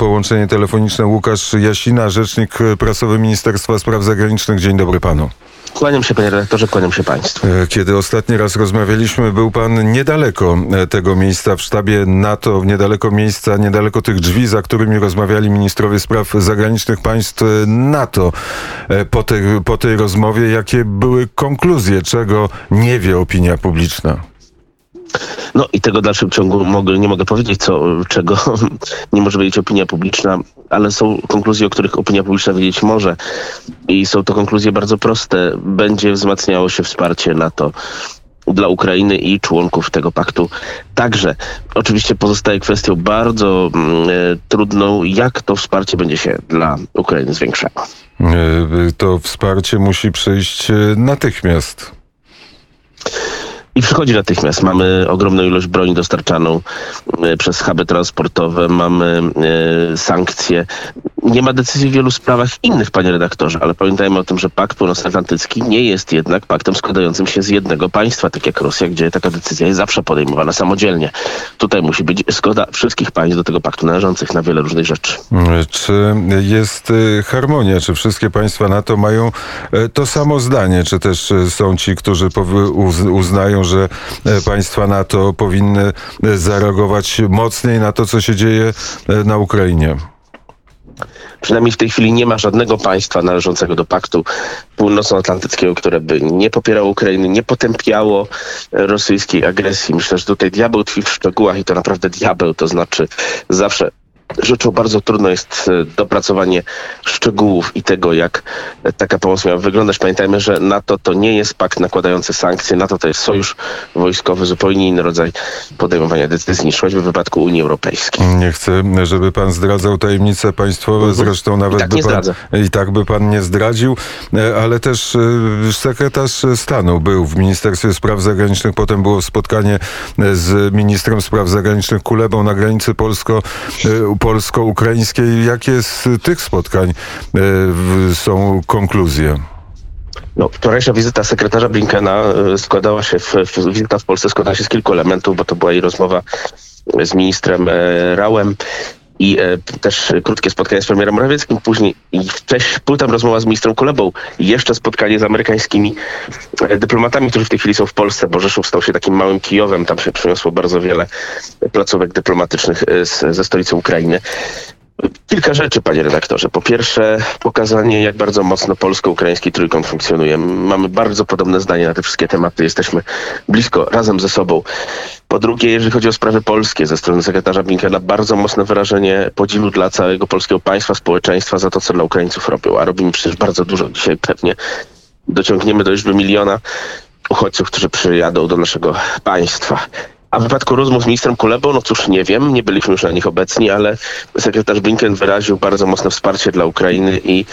połączenie telefoniczne. Łukasz Jasina, rzecznik prasowy Ministerstwa Spraw Zagranicznych. Dzień dobry panu. Kłaniam się panie redaktorze, kłaniam się państwu. E, kiedy ostatni raz rozmawialiśmy, był pan niedaleko e, tego miejsca w sztabie NATO, niedaleko miejsca, niedaleko tych drzwi, za którymi rozmawiali ministrowie spraw zagranicznych państw NATO. Po tej, po tej rozmowie, jakie były konkluzje, czego nie wie opinia publiczna? No i tego w dalszym ciągu mogę, nie mogę powiedzieć, co, czego nie może wiedzieć opinia publiczna, ale są konkluzje, o których opinia publiczna wiedzieć może. I są to konkluzje bardzo proste. Będzie wzmacniało się wsparcie NATO dla Ukrainy i członków tego paktu. Także oczywiście pozostaje kwestią bardzo e, trudną, jak to wsparcie będzie się dla Ukrainy zwiększało. E, to wsparcie musi przyjść e, natychmiast. I przychodzi natychmiast. Mamy ogromną ilość broni dostarczaną e, przez huby transportowe, mamy e, sankcje. Nie ma decyzji w wielu sprawach innych, panie redaktorze, ale pamiętajmy o tym, że Pakt Północnoatlantycki nie jest jednak paktem składającym się z jednego państwa, tak jak Rosja, gdzie taka decyzja jest zawsze podejmowana samodzielnie. Tutaj musi być zgoda wszystkich państw do tego paktu należących na wiele różnych rzeczy. Czy jest e, harmonia? Czy wszystkie państwa NATO mają to samo zdanie? Czy też są ci, którzy uznają, że państwa NATO powinny zareagować mocniej na to, co się dzieje na Ukrainie. Przynajmniej w tej chwili nie ma żadnego państwa należącego do Paktu Północnoatlantyckiego, które by nie popierało Ukrainy, nie potępiało rosyjskiej agresji. Myślę, że tutaj diabeł tkwi w szczegółach i to naprawdę diabeł, to znaczy zawsze rzeczą bardzo trudno jest e, dopracowanie szczegółów i tego, jak taka pomoc miała wyglądać. Pamiętajmy, że NATO to nie jest pakt nakładający sankcje. NATO to jest sojusz wojskowy, zupełnie inny rodzaj podejmowania decyzji niż choćby w wypadku Unii Europejskiej. Nie chcę, żeby pan zdradzał tajemnice państwowe, mhm. zresztą nawet I tak, by pan, i tak by pan nie zdradził, e, ale też e, sekretarz stanu był w Ministerstwie Spraw Zagranicznych, potem było spotkanie z ministrem spraw zagranicznych Kulebą na granicy polsko polsko-ukraińskiej. Jakie z tych spotkań e, są konkluzje? No, wczorajsza wizyta sekretarza Blinkena e, składała się, w, wizyta w Polsce składała się z kilku elementów, bo to była i rozmowa z ministrem e, Rałem i e, też krótkie spotkanie z premierem Morawieckim, później i potem rozmowa z ministrem Kulebą jeszcze spotkanie z amerykańskimi e, dyplomatami, którzy w tej chwili są w Polsce, bo Rzeszów stał się takim małym Kijowem, tam się przyniosło bardzo wiele placówek dyplomatycznych e, z, ze stolicy Ukrainy. Kilka rzeczy, panie redaktorze. Po pierwsze, pokazanie, jak bardzo mocno polsko-ukraiński trójkąt funkcjonuje. Mamy bardzo podobne zdanie na te wszystkie tematy. Jesteśmy blisko, razem ze sobą. Po drugie, jeżeli chodzi o sprawy polskie, ze strony sekretarza Blinkena, bardzo mocne wyrażenie podziwu dla całego polskiego państwa, społeczeństwa za to, co dla Ukraińców robią. A robimy przecież bardzo dużo. Dzisiaj pewnie dociągniemy do liczby miliona uchodźców, którzy przyjadą do naszego państwa. A w wypadku rozmów z ministrem Kulebą, no cóż, nie wiem, nie byliśmy już na nich obecni, ale sekretarz Blinken wyraził bardzo mocne wsparcie dla Ukrainy i,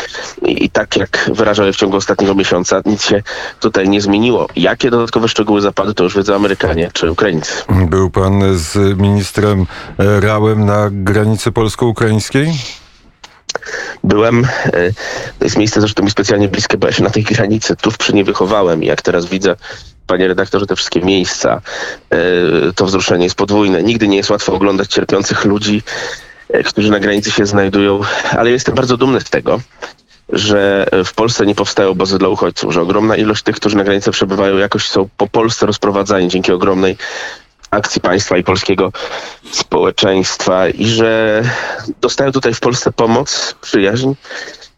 i, i tak jak wyrażał je w ciągu ostatniego miesiąca, nic się tutaj nie zmieniło. Jakie dodatkowe szczegóły zapadły, to już wiedzą Amerykanie czy Ukraińcy. Był pan z ministrem Rałem na granicy polsko-ukraińskiej? Byłem, e, to jest miejsce zresztą mi specjalnie bliskie, bo ja się na tej granicy tu przy nie wychowałem i jak teraz widzę panie redaktorze, te wszystkie miejsca, e, to wzruszenie jest podwójne. Nigdy nie jest łatwo oglądać cierpiących ludzi, e, którzy na granicy się znajdują, ale jestem bardzo dumny z tego, że w Polsce nie powstają obozy dla uchodźców, że ogromna ilość tych, którzy na granicy przebywają, jakoś są po Polsce rozprowadzani dzięki ogromnej akcji państwa i polskiego społeczeństwa i że dostają tutaj w Polsce pomoc, przyjaźń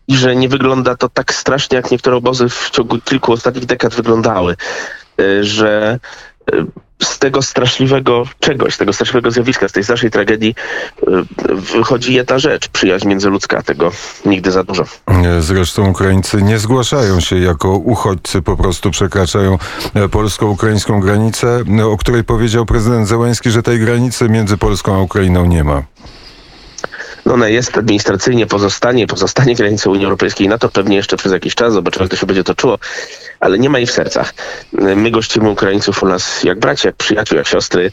i że nie wygląda to tak strasznie, jak niektóre obozy w ciągu kilku ostatnich dekad wyglądały. Y, że z tego straszliwego czegoś, z tego straszliwego zjawiska, z tej strasznej tragedii y, wychodzi jedna rzecz, przyjaźń międzyludzka, tego nigdy za dużo. Zresztą Ukraińcy nie zgłaszają się jako uchodźcy, po prostu przekraczają e, polsko-ukraińską granicę, o której powiedział prezydent Zełański, że tej granicy między Polską a Ukrainą nie ma. No ona jest administracyjnie, pozostanie, pozostanie granicą Unii Europejskiej i NATO pewnie jeszcze przez jakiś czas, zobaczymy jak to się będzie toczyło, ale nie ma jej w sercach. My gościmy Ukraińców u nas jak bracia, jak przyjaciół, jak siostry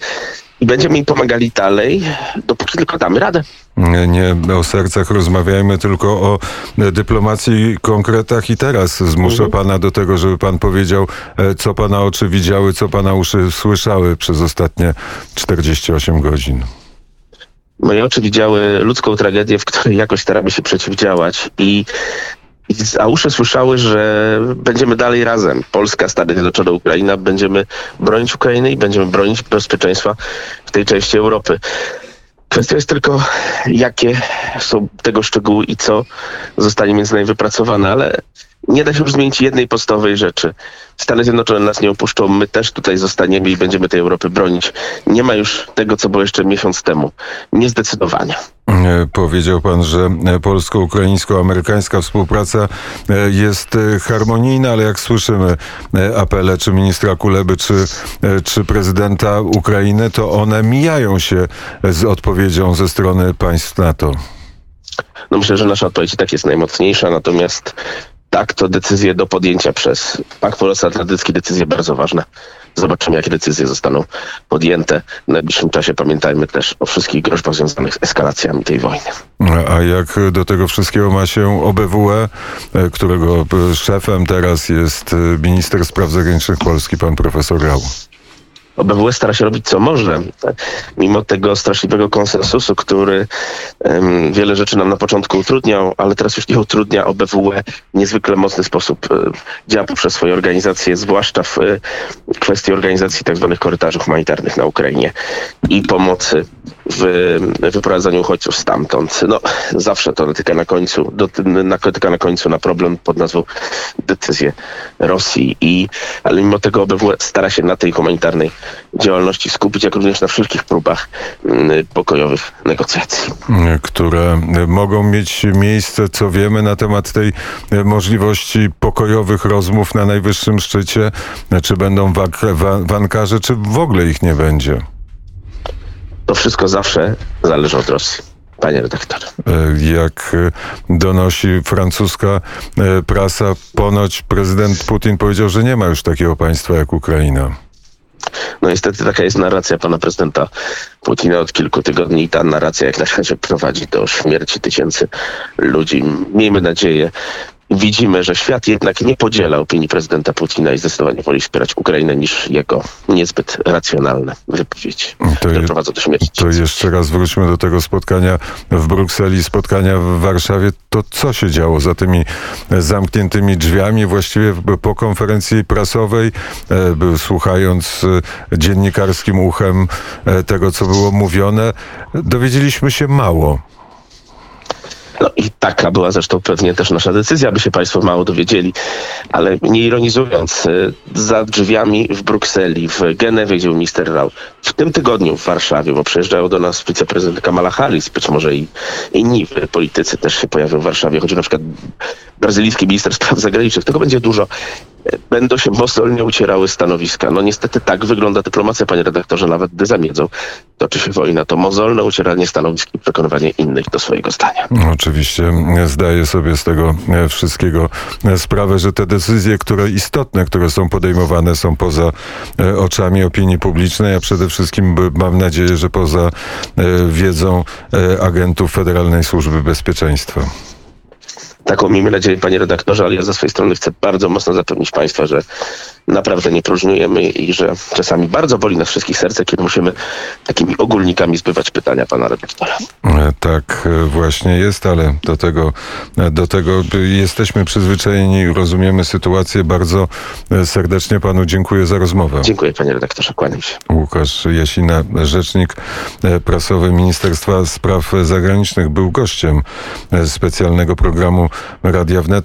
i będziemy im pomagali dalej, dopóki tylko damy radę. Nie, o sercach rozmawiajmy, tylko o dyplomacji konkretach i teraz zmuszę mhm. pana do tego, żeby pan powiedział, e, co pana oczy widziały, co pana uszy słyszały przez ostatnie 48 godzin. Moje oczy widziały ludzką tragedię, w której jakoś staramy się przeciwdziałać i a uszy słyszały, że będziemy dalej razem. Polska, Stany Zjednoczone, Ukraina. Będziemy bronić Ukrainy i będziemy bronić bezpieczeństwa w tej części Europy. Kwestia jest tylko, jakie są tego szczegóły i co zostanie między nami wypracowane, ale nie da się już zmienić jednej podstawowej rzeczy. Stany Zjednoczone nas nie opuszczą, my też tutaj zostaniemy i będziemy tej Europy bronić. Nie ma już tego, co było jeszcze miesiąc temu. Niezdecydowanie. E, powiedział pan, że polsko-ukraińsko-amerykańska współpraca e, jest e, harmonijna, ale jak słyszymy apele czy ministra Kuleby, czy, czy prezydenta Ukrainy, to one mijają się z odpowiedzią ze strony państw NATO. No myślę, że nasza odpowiedź i tak jest najmocniejsza, natomiast tak, to decyzje do podjęcia przez Pakt Północnoatlantycki, decyzje bardzo ważne. Zobaczymy, jakie decyzje zostaną podjęte. W najbliższym czasie pamiętajmy też o wszystkich groźbach związanych z eskalacjami tej wojny. A jak do tego wszystkiego ma się OBWE, którego szefem teraz jest minister spraw zagranicznych Polski, pan profesor Rał? OBWE stara się robić co może, mimo tego straszliwego konsensusu, który um, wiele rzeczy nam na początku utrudniał, ale teraz już nie utrudnia. OBWE w niezwykle mocny sposób um, działa poprzez swoje organizacje, zwłaszcza w um, kwestii organizacji tzw. Tak korytarzy humanitarnych na Ukrainie i pomocy w wyprowadzaniu uchodźców stamtąd. No, zawsze to natyka na końcu, natyka na końcu na problem pod nazwą decyzje Rosji. I, ale mimo tego OBWE stara się na tej humanitarnej działalności skupić, jak również na wszelkich próbach mm, pokojowych negocjacji. Które mogą mieć miejsce, co wiemy na temat tej możliwości pokojowych rozmów na najwyższym szczycie? Czy będą wankarze, czy w ogóle ich nie będzie? To wszystko zawsze zależy od Rosji. Panie redaktorze. Jak donosi francuska e, prasa, ponoć prezydent Putin powiedział, że nie ma już takiego państwa jak Ukraina. No niestety taka jest narracja pana prezydenta Putina od kilku tygodni i ta narracja jak na razie prowadzi do śmierci tysięcy ludzi. Miejmy nadzieję, widzimy, że świat jednak nie podziela opinii prezydenta Putina i zdecydowanie woli wspierać Ukrainę niż jego niezbyt racjonalne wypowiedzi, to które je, prowadzą do śmierci. To jeszcze raz wróćmy do tego spotkania w Brukseli, spotkania w Warszawie. To co się działo za tymi zamkniętymi drzwiami? Właściwie po konferencji prasowej, e, słuchając e, dziennikarskim uchem e, tego, co było mówione, dowiedzieliśmy się mało. No i taka była zresztą pewnie też nasza decyzja, aby się Państwo mało dowiedzieli. Ale nie ironizując, y, za drzwiami w Brukseli, w Genewie, gdzie był minister Rał, w tym tygodniu w Warszawie, bo przyjeżdżają do nas wiceprezydent Kamala Harris, być może i inni politycy też się pojawią w Warszawie, choć na przykład brazylijski minister spraw zagranicznych. Tego będzie dużo będą się mozolnie ucierały stanowiska. No niestety tak wygląda dyplomacja, panie redaktorze, nawet gdy zamiedzą toczy się wojna, to mozolne ucieranie stanowisk i przekonywanie innych do swojego zdania. No, oczywiście zdaję sobie z tego e, wszystkiego e, sprawę, że te decyzje, które istotne, które są podejmowane są poza e, oczami opinii publicznej, a przede wszystkim mam nadzieję, że poza wiedzą agentów Federalnej Służby Bezpieczeństwa. Taką miejmy nadzieję, panie redaktorze, ale ja ze swojej strony chcę bardzo mocno zapewnić państwa, że naprawdę nie próżnujemy i że czasami bardzo boli nas wszystkich serce, kiedy musimy takimi ogólnikami zbywać pytania pana redaktora. E, tak e, właśnie jest, ale do tego, e, do tego jesteśmy przyzwyczajeni, rozumiemy sytuację. Bardzo serdecznie panu dziękuję za rozmowę. Dziękuję panie redaktorze, kłaniam się. Łukasz Jasina, rzecznik prasowy Ministerstwa Spraw Zagranicznych, był gościem specjalnego programu Radia Wnet.